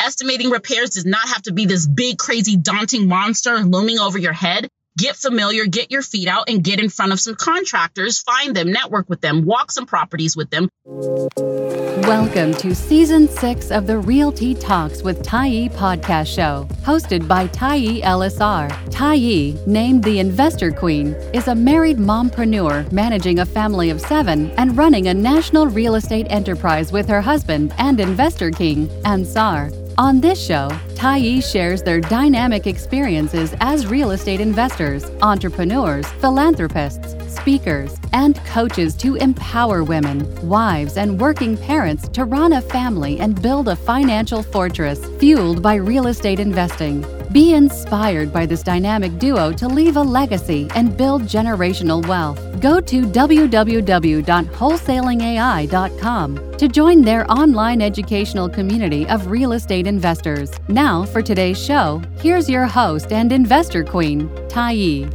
Estimating repairs does not have to be this big, crazy, daunting monster looming over your head. Get familiar, get your feet out, and get in front of some contractors. Find them, network with them, walk some properties with them. Welcome to season six of the Realty Talks with Tiye podcast show, hosted by Tiye LSR. Tiye, named the Investor Queen, is a married mompreneur managing a family of seven and running a national real estate enterprise with her husband and investor king, Ansar. On this show, Tiye shares their dynamic experiences as real estate investors, entrepreneurs, philanthropists, speakers, and coaches to empower women, wives, and working parents to run a family and build a financial fortress fueled by real estate investing. Be inspired by this dynamic duo to leave a legacy and build generational wealth. Go to www.wholesalingai.com to join their online educational community of real estate investors. Now, for today's show, here's your host and investor queen, Tiye.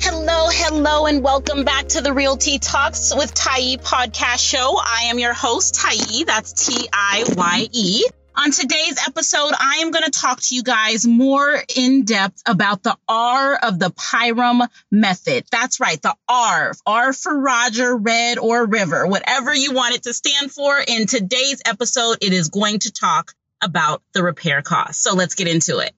Hello, hello, and welcome back to the Realty Talks with Tiye podcast show. I am your host, Tiye. That's T I Y E. On today's episode, I am going to talk to you guys more in depth about the R of the PIRAM method. That's right, the R. R for Roger, Red, or River, whatever you want it to stand for. In today's episode, it is going to talk about the repair cost. So let's get into it.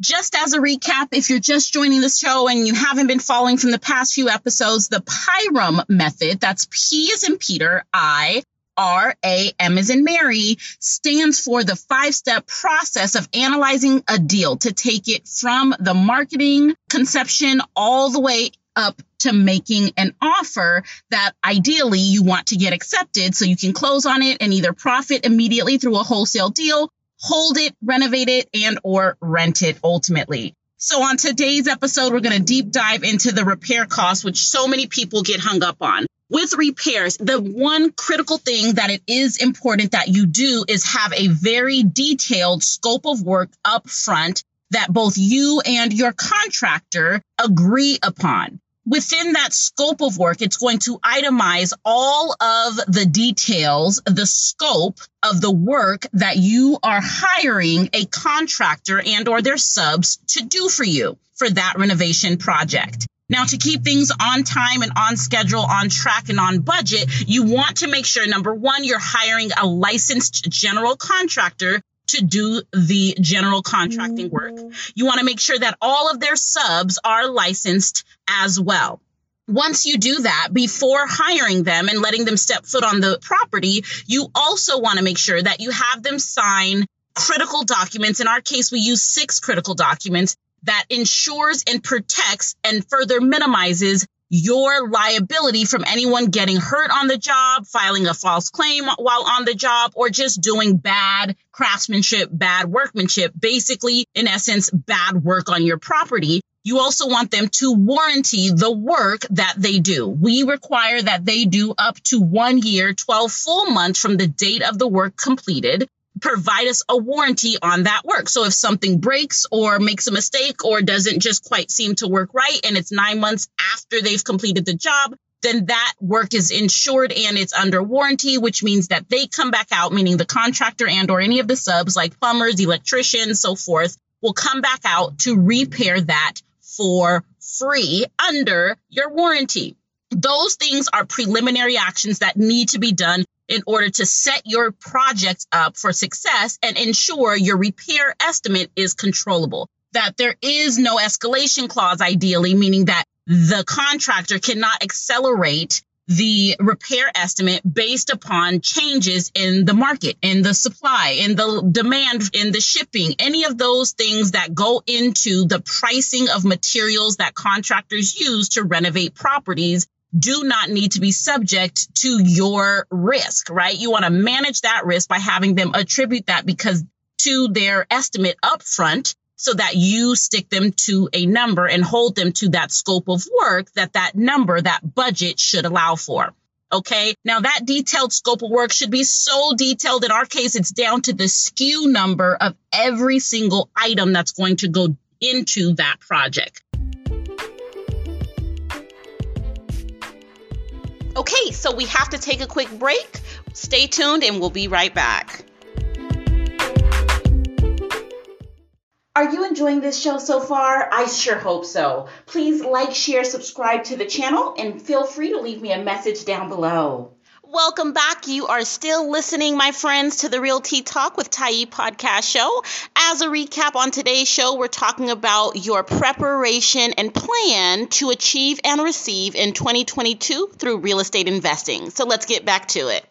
Just as a recap, if you're just joining the show and you haven't been following from the past few episodes, the PIRAM method, that's P is in Peter, I, R A M is in Mary stands for the five step process of analyzing a deal to take it from the marketing conception all the way up to making an offer that ideally you want to get accepted so you can close on it and either profit immediately through a wholesale deal, hold it, renovate it, and or rent it ultimately. So on today's episode, we're going to deep dive into the repair costs, which so many people get hung up on. With repairs, the one critical thing that it is important that you do is have a very detailed scope of work up front that both you and your contractor agree upon within that scope of work, it's going to itemize all of the details, the scope of the work that you are hiring a contractor and or their subs to do for you for that renovation project. Now, to keep things on time and on schedule, on track and on budget, you want to make sure number one, you're hiring a licensed general contractor to do the general contracting work. Mm-hmm. You want to make sure that all of their subs are licensed as well. Once you do that, before hiring them and letting them step foot on the property, you also want to make sure that you have them sign critical documents. In our case, we use six critical documents that ensures and protects and further minimizes your liability from anyone getting hurt on the job, filing a false claim while on the job, or just doing bad craftsmanship, bad workmanship, basically, in essence, bad work on your property. You also want them to warranty the work that they do. We require that they do up to one year, 12 full months from the date of the work completed provide us a warranty on that work. So if something breaks or makes a mistake or doesn't just quite seem to work right and it's nine months after they've completed the job, then that work is insured and it's under warranty, which means that they come back out, meaning the contractor and or any of the subs like plumbers, electricians, so forth, will come back out to repair that for free under your warranty. Those things are preliminary actions that need to be done in order to set your project up for success and ensure your repair estimate is controllable. That there is no escalation clause, ideally, meaning that the contractor cannot accelerate the repair estimate based upon changes in the market, in the supply, in the demand, in the shipping, any of those things that go into the pricing of materials that contractors use to renovate properties do not need to be subject to your risk, right? You want to manage that risk by having them attribute that because to their estimate upfront so that you stick them to a number and hold them to that scope of work that that number, that budget should allow for. Okay. Now that detailed scope of work should be so detailed. In our case, it's down to the SKU number of every single item that's going to go into that project. Okay, so we have to take a quick break. Stay tuned and we'll be right back. Are you enjoying this show so far? I sure hope so. Please like, share, subscribe to the channel, and feel free to leave me a message down below. Welcome back. You are still listening, my friends, to the Realty Talk with Tiye podcast show. As a recap on today's show, we're talking about your preparation and plan to achieve and receive in 2022 through real estate investing. So let's get back to it.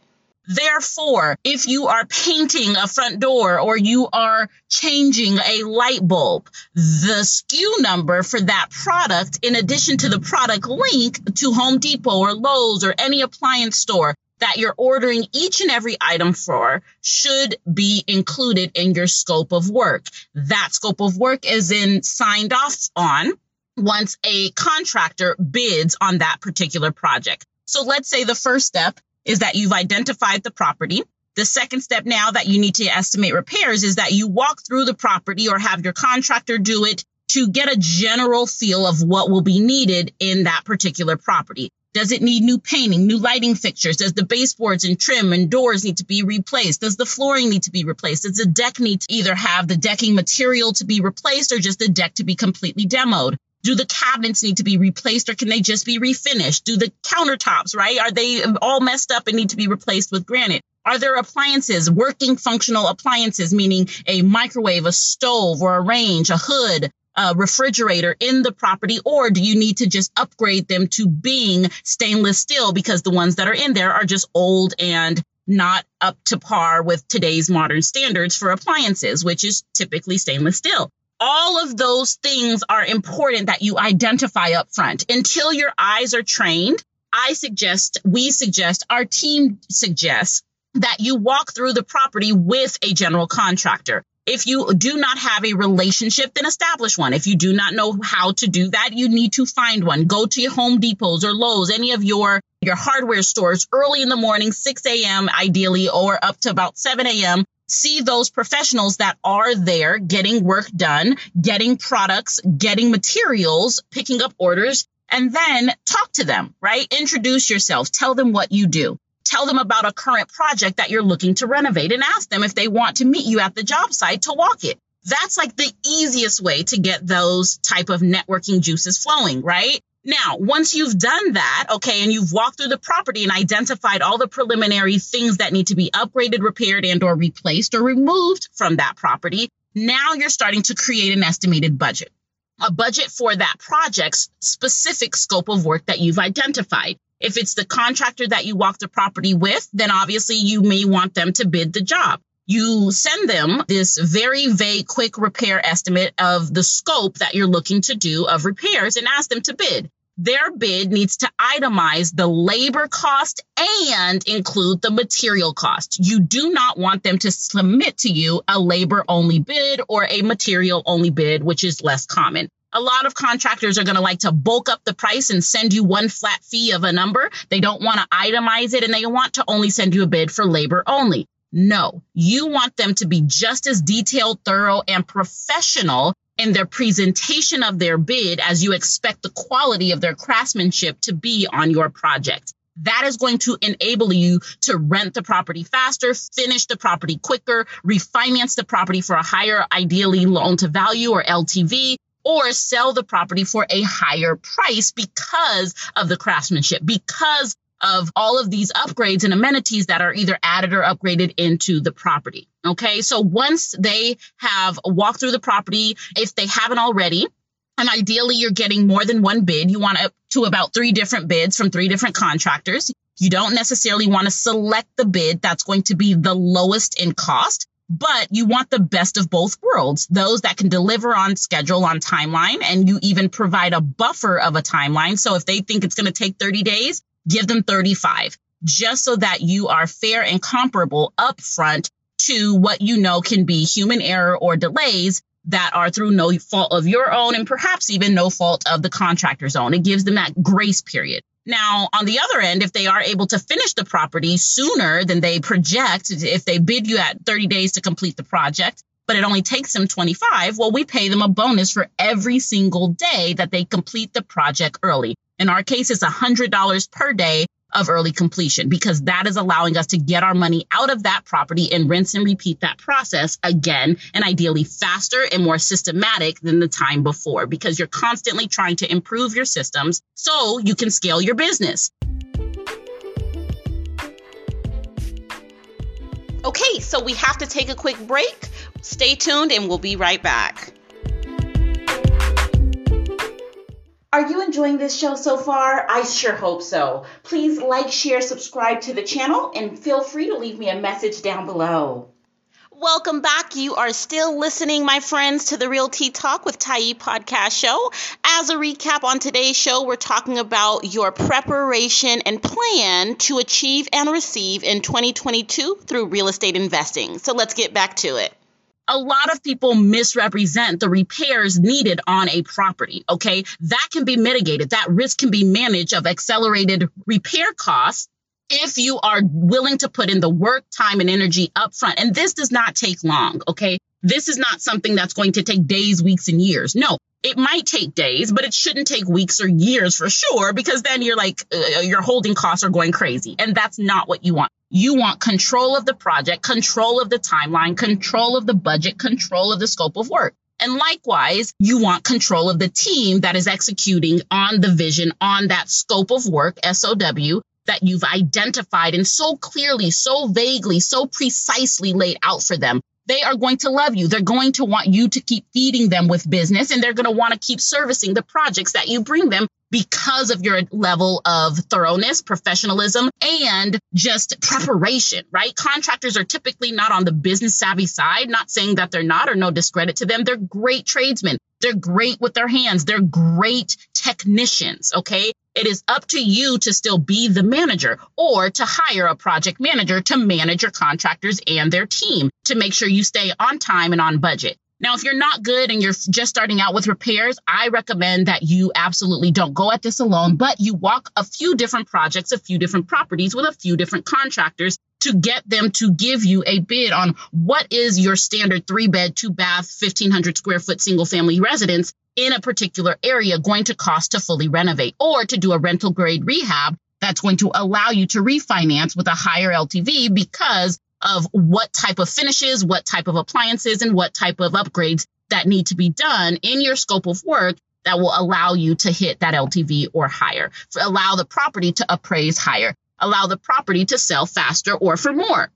Therefore, if you are painting a front door or you are changing a light bulb, the SKU number for that product, in addition to the product link to Home Depot or Lowe's or any appliance store that you're ordering each and every item for, should be included in your scope of work. That scope of work is in signed off on once a contractor bids on that particular project. So let's say the first step is that you've identified the property. The second step now that you need to estimate repairs is that you walk through the property or have your contractor do it to get a general feel of what will be needed in that particular property. Does it need new painting, new lighting fixtures? Does the baseboards and trim and doors need to be replaced? Does the flooring need to be replaced? Does the deck need to either have the decking material to be replaced or just the deck to be completely demoed? Do the cabinets need to be replaced or can they just be refinished? Do the countertops, right? Are they all messed up and need to be replaced with granite? Are there appliances, working functional appliances, meaning a microwave, a stove or a range, a hood, a refrigerator in the property, or do you need to just upgrade them to being stainless steel because the ones that are in there are just old and not up to par with today's modern standards for appliances, which is typically stainless steel all of those things are important that you identify up front until your eyes are trained. I suggest, we suggest, our team suggests that you walk through the property with a general contractor. If you do not have a relationship, then establish one. If you do not know how to do that, you need to find one. Go to your Home Depots or Lowe's, any of your, your hardware stores early in the morning, 6 a.m. ideally, or up to about 7 a.m see those professionals that are there getting work done, getting products, getting materials, picking up orders, and then talk to them, right? Introduce yourself, tell them what you do. Tell them about a current project that you're looking to renovate and ask them if they want to meet you at the job site to walk it. That's like the easiest way to get those type of networking juices flowing, right? Now, once you've done that, okay, and you've walked through the property and identified all the preliminary things that need to be upgraded, repaired, and or replaced or removed from that property, now you're starting to create an estimated budget. A budget for that project's specific scope of work that you've identified. If it's the contractor that you walk the property with, then obviously you may want them to bid the job you send them this very vague quick repair estimate of the scope that you're looking to do of repairs and ask them to bid. Their bid needs to itemize the labor cost and include the material cost. You do not want them to submit to you a labor only bid or a material only bid, which is less common. A lot of contractors are going to like to bulk up the price and send you one flat fee of a number. They don't want to itemize it and they want to only send you a bid for labor only. No, you want them to be just as detailed, thorough, and professional in their presentation of their bid as you expect the quality of their craftsmanship to be on your project. That is going to enable you to rent the property faster, finish the property quicker, refinance the property for a higher, ideally loan to value or LTV, or sell the property for a higher price because of the craftsmanship, because of all of these upgrades and amenities that are either added or upgraded into the property. Okay. So once they have walked through the property, if they haven't already, and ideally you're getting more than one bid, you want up to about three different bids from three different contractors. You don't necessarily want to select the bid that's going to be the lowest in cost but you want the best of both worlds those that can deliver on schedule on timeline and you even provide a buffer of a timeline so if they think it's going to take 30 days give them 35 just so that you are fair and comparable upfront to what you know can be human error or delays that are through no fault of your own and perhaps even no fault of the contractor's own. It gives them that grace period. Now, on the other end, if they are able to finish the property sooner than they project, if they bid you at 30 days to complete the project, but it only takes them 25, well, we pay them a bonus for every single day that they complete the project early. In our case, it's $100 per day of early completion because that is allowing us to get our money out of that property and rinse and repeat that process again and ideally faster and more systematic than the time before because you're constantly trying to improve your systems so you can scale your business. Okay, so we have to take a quick break. Stay tuned and we'll be right back. Are you enjoying this show so far? I sure hope so. Please like, share, subscribe to the channel, and feel free to leave me a message down below. Welcome back. You are still listening, my friends, to the Realty Talk with Tiye podcast show. As a recap on today's show, we're talking about your preparation and plan to achieve and receive in 2022 through real estate investing. So let's get back to it a lot of people misrepresent the repairs needed on a property. Okay. That can be mitigated. That risk can be managed of accelerated repair costs if you are willing to put in the work, time, and energy up front. And this does not take long. Okay. This is not something that's going to take days, weeks, and years. No, it might take days, but it shouldn't take weeks or years for sure, because then you're like, uh, your holding costs are going crazy. And that's not what you want. You want control of the project, control of the timeline, control of the budget, control of the scope of work. And likewise, you want control of the team that is executing on the vision, on that scope of work, SOW, that you've identified and so clearly, so vaguely, so precisely laid out for them they are going to love you. They're going to want you to keep feeding them with business and they're going to want to keep servicing the projects that you bring them because of your level of thoroughness, professionalism, and just preparation, right? Contractors are typically not on the business savvy side, not saying that they're not or no discredit to them. They're great tradesmen. They're great with their hands. They're great technicians. Okay. It is up to you to still be the manager or to hire a project manager to manage your contractors and their team to make sure you stay on time and on budget. Now, if you're not good and you're just starting out with repairs, I recommend that you absolutely don't go at this alone, but you walk a few different projects, a few different properties with a few different contractors to get them to give you a bid on what is your standard three bed, two bath, 1500 square foot single family residence in a particular area going to cost to fully renovate or to do a rental grade rehab that's going to allow you to refinance with a higher LTV because of what type of finishes, what type of appliances, and what type of upgrades that need to be done in your scope of work that will allow you to hit that LTV or higher, allow the property to appraise higher, allow the property to sell faster or for more.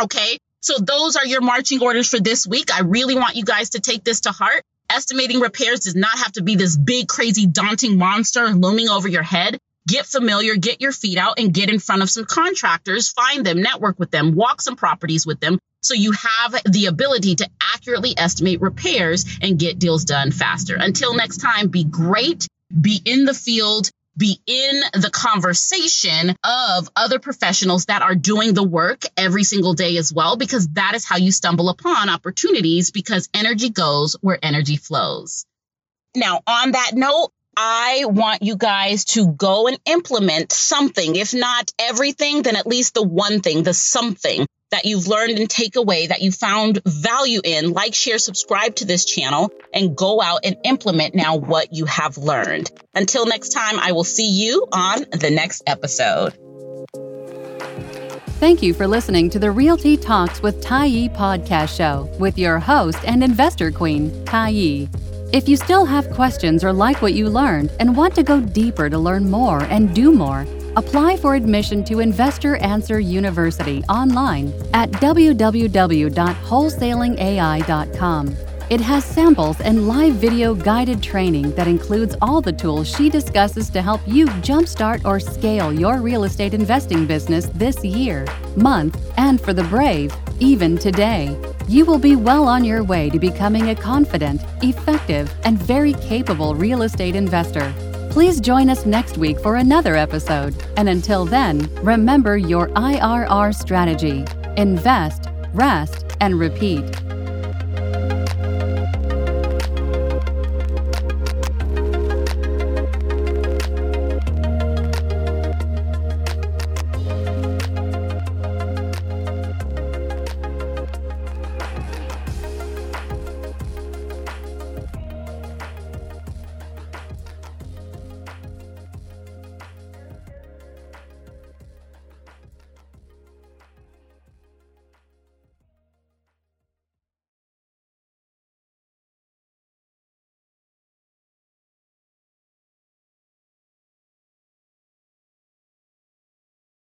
Okay. So those are your marching orders for this week. I really want you guys to take this to heart. Estimating repairs does not have to be this big, crazy, daunting monster looming over your head get familiar, get your feet out and get in front of some contractors, find them, network with them, walk some properties with them. So you have the ability to accurately estimate repairs and get deals done faster. Until next time, be great, be in the field, be in the conversation of other professionals that are doing the work every single day as well, because that is how you stumble upon opportunities because energy goes where energy flows. Now, on that note, I want you guys to go and implement something, if not everything, then at least the one thing, the something that you've learned and take away that you found value in. Like, share, subscribe to this channel, and go out and implement now what you have learned. Until next time, I will see you on the next episode. Thank you for listening to the Realty Talks with Tiye podcast show with your host and investor queen, Tiye. If you still have questions or like what you learned and want to go deeper to learn more and do more, apply for admission to Investor Answer University online at www.wholesalingai.com. It has samples and live video guided training that includes all the tools she discusses to help you jumpstart or scale your real estate investing business this year, month, and for the brave, even today. You will be well on your way to becoming a confident, effective, and very capable real estate investor. Please join us next week for another episode. And until then, remember your IRR strategy invest, rest, and repeat.